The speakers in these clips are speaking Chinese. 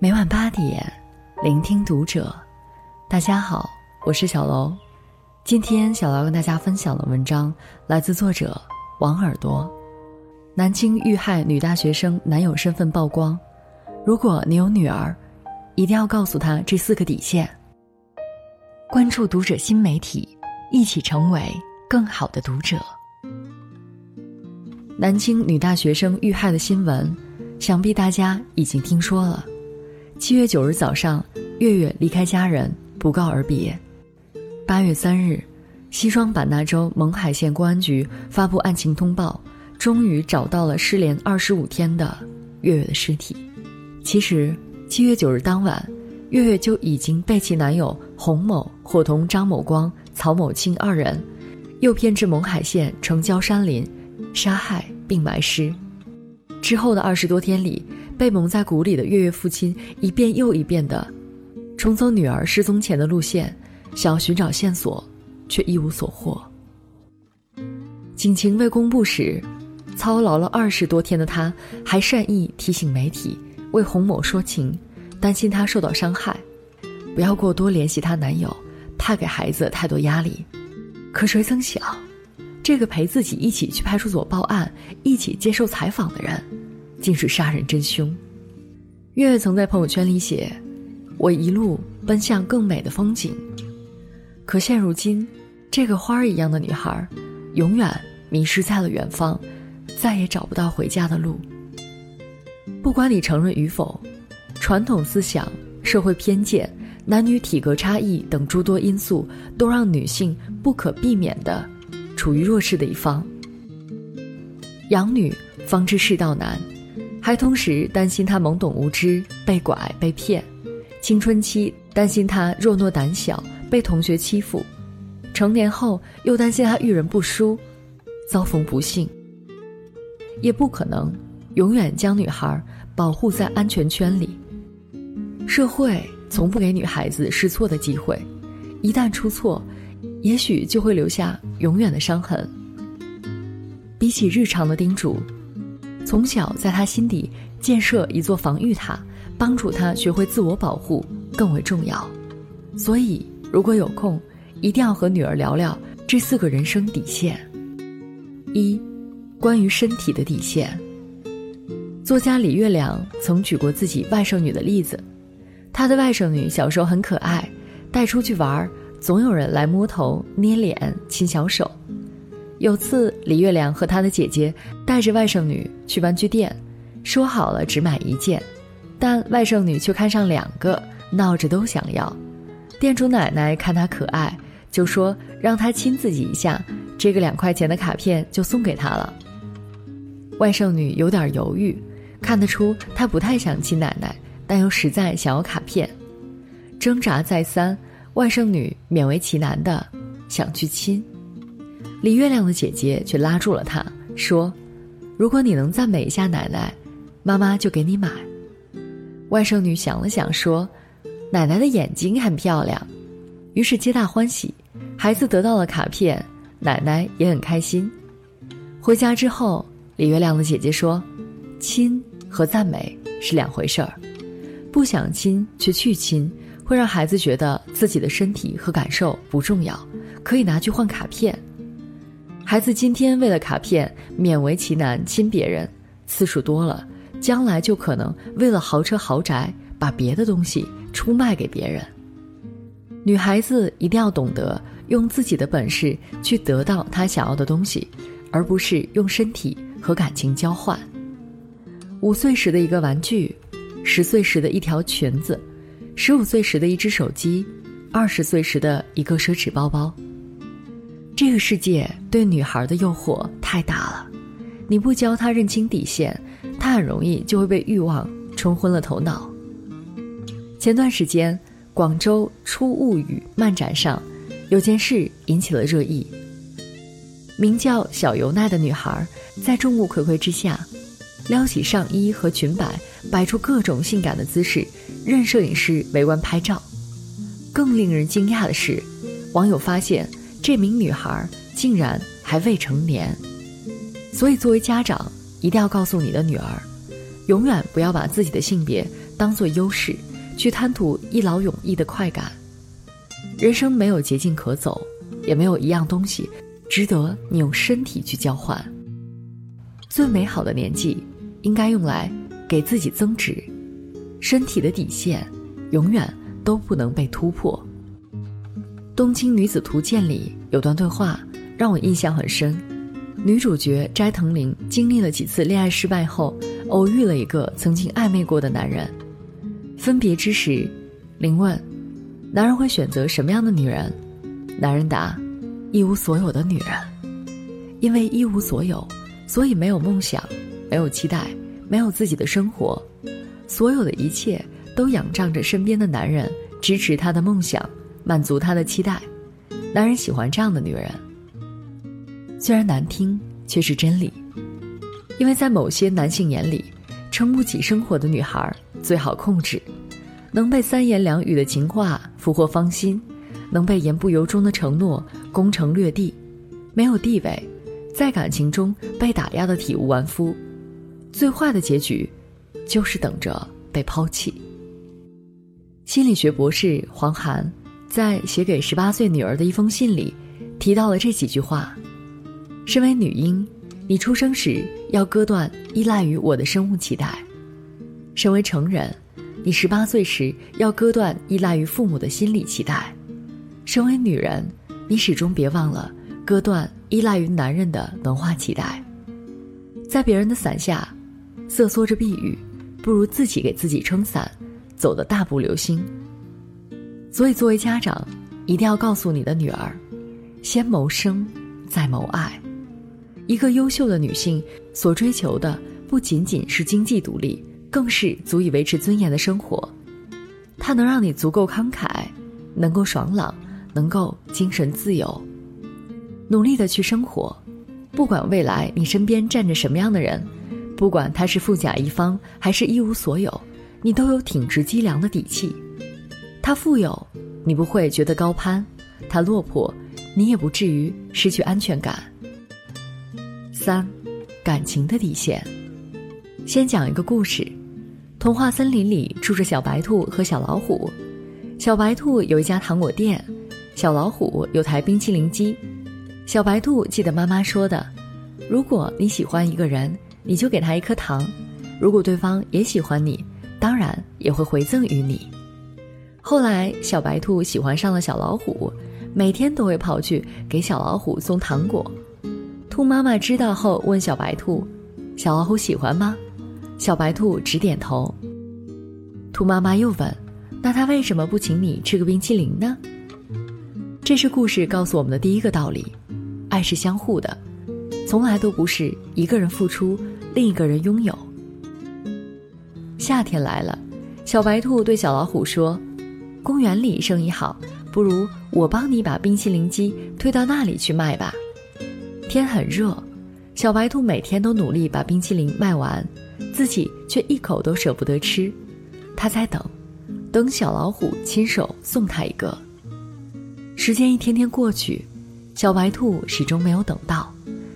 每晚八点，聆听读者。大家好，我是小楼。今天小楼跟大家分享的文章来自作者王耳朵。南京遇害女大学生男友身份曝光，如果你有女儿，一定要告诉她这四个底线。关注读者新媒体，一起成为更好的读者。南京女大学生遇害的新闻，想必大家已经听说了。七月九日早上，月月离开家人，不告而别。八月三日，西双版纳州勐海县公安局发布案情通报，终于找到了失联二十五天的月月的尸体。其实，七月九日当晚，月月就已经被其男友洪某伙同张某光、曹某清二人，诱骗至勐海县城郊山林，杀害并埋尸。之后的二十多天里。被蒙在鼓里的月月父亲一遍又一遍地重走女儿失踪前的路线，想要寻找线索，却一无所获。警情未公布时，操劳了二十多天的他，还善意提醒媒体为洪某说情，担心他受到伤害，不要过多联系她男友，怕给孩子太多压力。可谁曾想，这个陪自己一起去派出所报案、一起接受采访的人。竟是杀人真凶。月月曾在朋友圈里写：“我一路奔向更美的风景。”可现如今，这个花儿一样的女孩，永远迷失在了远方，再也找不到回家的路。不管你承认与否，传统思想、社会偏见、男女体格差异等诸多因素，都让女性不可避免的处于弱势的一方。养女方知世道难。还同时担心他懵懂无知被拐被骗，青春期担心他弱懦胆小被同学欺负，成年后又担心他遇人不淑，遭逢不幸。也不可能永远将女孩保护在安全圈里。社会从不给女孩子试错的机会，一旦出错，也许就会留下永远的伤痕。比起日常的叮嘱。从小在他心底建设一座防御塔，帮助他学会自我保护更为重要。所以，如果有空，一定要和女儿聊聊这四个人生底线。一，关于身体的底线。作家李月亮曾举过自己外甥女的例子，他的外甥女小时候很可爱，带出去玩，总有人来摸头、捏脸、亲小手。有次，李月亮和他的姐姐带着外甥女去玩具店，说好了只买一件，但外甥女却看上两个，闹着都想要。店主奶奶看她可爱，就说让她亲自己一下，这个两块钱的卡片就送给她了。外甥女有点犹豫，看得出她不太想亲奶奶，但又实在想要卡片，挣扎再三，外甥女勉为其难的想去亲。李月亮的姐姐却拉住了他，说：“如果你能赞美一下奶奶，妈妈就给你买。”外甥女想了想，说：“奶奶的眼睛很漂亮。”于是皆大欢喜，孩子得到了卡片，奶奶也很开心。回家之后，李月亮的姐姐说：“亲和赞美是两回事儿，不想亲却去亲，会让孩子觉得自己的身体和感受不重要，可以拿去换卡片。”孩子今天为了卡片勉为其难亲别人，次数多了，将来就可能为了豪车豪宅把别的东西出卖给别人。女孩子一定要懂得用自己的本事去得到她想要的东西，而不是用身体和感情交换。五岁时的一个玩具，十岁时的一条裙子，十五岁时的一只手机，二十岁时的一个奢侈包包。这个世界对女孩的诱惑太大了，你不教她认清底线，她很容易就会被欲望冲昏了头脑。前段时间，广州初物语漫展上，有件事引起了热议。名叫小尤奈的女孩，在众目睽睽之下，撩起上衣和裙摆，摆出各种性感的姿势，任摄影师围观拍照。更令人惊讶的是，网友发现。这名女孩竟然还未成年，所以作为家长，一定要告诉你的女儿，永远不要把自己的性别当做优势，去贪图一劳永逸的快感。人生没有捷径可走，也没有一样东西值得你用身体去交换。最美好的年纪，应该用来给自己增值。身体的底线，永远都不能被突破。《东京女子图鉴》里有段对话让我印象很深。女主角斋藤绫经历了几次恋爱失败后，偶遇了一个曾经暧昧过的男人。分别之时，绫问：“男人会选择什么样的女人？”男人答：“一无所有的女人。”因为一无所有，所以没有梦想，没有期待，没有自己的生活。所有的一切都仰仗着身边的男人支持他的梦想，满足他的期待。男人喜欢这样的女人，虽然难听，却是真理。因为在某些男性眼里，撑不起生活的女孩最好控制，能被三言两语的情话俘获芳心，能被言不由衷的承诺攻城略地，没有地位，在感情中被打压的体无完肤，最坏的结局。就是等着被抛弃。心理学博士黄涵在写给十八岁女儿的一封信里，提到了这几句话：身为女婴，你出生时要割断依赖于我的生物脐带；身为成人，你十八岁时要割断依赖于父母的心理脐带；身为女人，你始终别忘了割断依赖于男人的文化脐带。在别人的伞下，瑟缩着避雨。不如自己给自己撑伞，走得大步流星。所以，作为家长，一定要告诉你的女儿：先谋生，再谋爱。一个优秀的女性所追求的，不仅仅是经济独立，更是足以维持尊严的生活。它能让你足够慷慨，能够爽朗，能够精神自由，努力的去生活。不管未来你身边站着什么样的人。不管他是富甲一方还是一无所有，你都有挺直脊梁的底气。他富有，你不会觉得高攀；他落魄，你也不至于失去安全感。三，感情的底线。先讲一个故事：童话森林里住着小白兔和小老虎。小白兔有一家糖果店，小老虎有台冰淇淋机。小白兔记得妈妈说的：“如果你喜欢一个人。”你就给他一颗糖，如果对方也喜欢你，当然也会回赠于你。后来，小白兔喜欢上了小老虎，每天都会跑去给小老虎送糖果。兔妈妈知道后问小白兔：“小老虎喜欢吗？”小白兔直点头。兔妈妈又问：“那他为什么不请你吃个冰淇淋呢？”这是故事告诉我们的第一个道理：爱是相互的，从来都不是一个人付出。另一个人拥有。夏天来了，小白兔对小老虎说：“公园里生意好，不如我帮你把冰淇淋机推到那里去卖吧。”天很热，小白兔每天都努力把冰淇淋卖完，自己却一口都舍不得吃。他在等，等小老虎亲手送他一个。时间一天天过去，小白兔始终没有等到，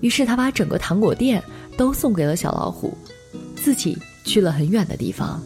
于是他把整个糖果店。都送给了小老虎，自己去了很远的地方。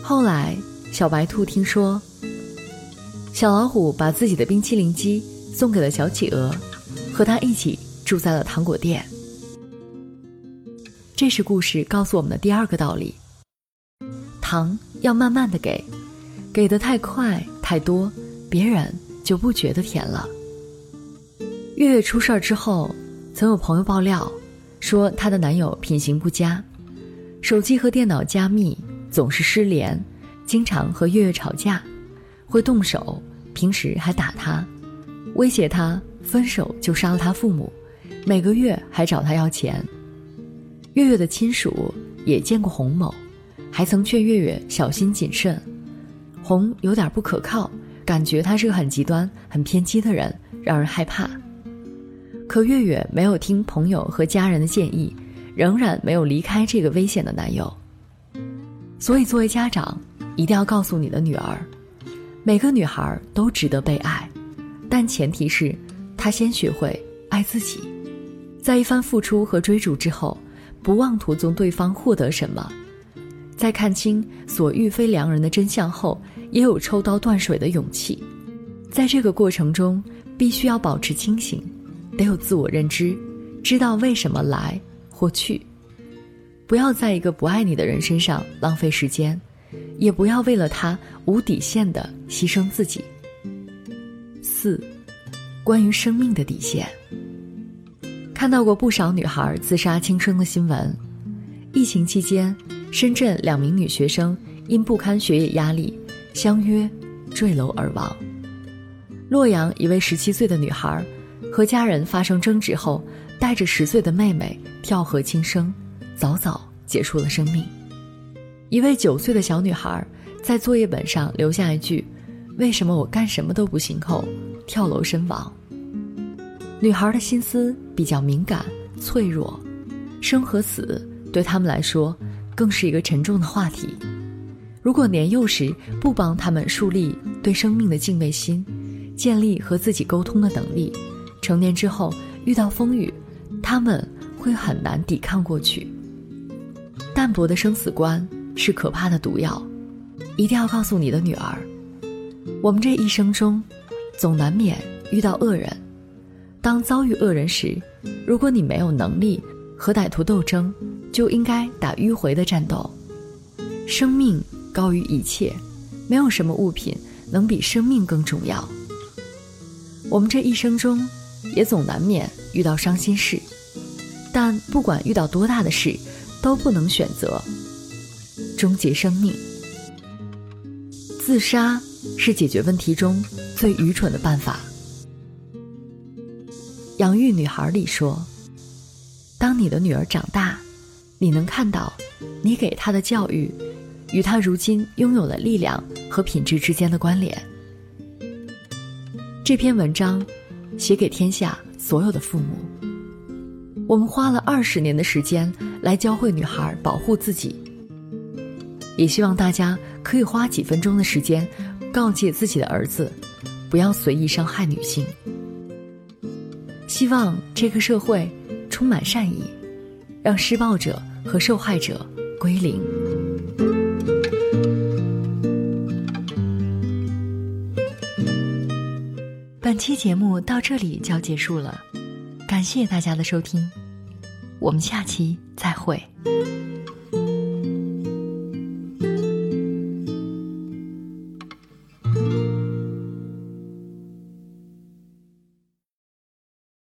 后来，小白兔听说，小老虎把自己的冰淇淋机送给了小企鹅，和他一起住在了糖果店。这是故事告诉我们的第二个道理：糖要慢慢的给，给的太快太多，别人就不觉得甜了。月月出事儿之后，曾有朋友爆料。说她的男友品行不佳，手机和电脑加密，总是失联，经常和月月吵架，会动手，平时还打她，威胁她分手就杀了她父母，每个月还找她要钱。月月的亲属也见过洪某，还曾劝月月小心谨慎。洪有点不可靠，感觉他是个很极端、很偏激的人，让人害怕。可月月没有听朋友和家人的建议，仍然没有离开这个危险的男友。所以，作为家长，一定要告诉你的女儿，每个女孩都值得被爱，但前提是她先学会爱自己。在一番付出和追逐之后，不妄图从对方获得什么，在看清所遇非良人的真相后，也有抽刀断水的勇气。在这个过程中，必须要保持清醒，得有自我认知，知道为什么来或去。不要在一个不爱你的人身上浪费时间，也不要为了他无底线的牺牲自己。四，关于生命的底线。看到过不少女孩自杀轻生的新闻。疫情期间，深圳两名女学生因不堪学业压力，相约坠楼而亡。洛阳一位十七岁的女孩，和家人发生争执后，带着十岁的妹妹跳河轻生，早早结束了生命。一位九岁的小女孩在作业本上留下一句：“为什么我干什么都不行？”后跳楼身亡。女孩的心思比较敏感脆弱，生和死对他们来说更是一个沉重的话题。如果年幼时不帮他们树立对生命的敬畏心，建立和自己沟通的能力，成年之后遇到风雨，他们会很难抵抗过去。淡薄的生死观是可怕的毒药，一定要告诉你的女儿：我们这一生中，总难免遇到恶人。当遭遇恶人时，如果你没有能力和歹徒斗争，就应该打迂回的战斗。生命高于一切，没有什么物品能比生命更重要。我们这一生中，也总难免遇到伤心事，但不管遇到多大的事，都不能选择终结生命。自杀是解决问题中最愚蠢的办法。养育女孩里说：“当你的女儿长大，你能看到，你给她的教育，与她如今拥有的力量和品质之间的关联。”这篇文章，写给天下所有的父母。我们花了二十年的时间来教会女孩保护自己，也希望大家可以花几分钟的时间，告诫自己的儿子，不要随意伤害女性。希望这个社会充满善意，让施暴者和受害者归零。本期节目到这里就要结束了，感谢大家的收听，我们下期再会。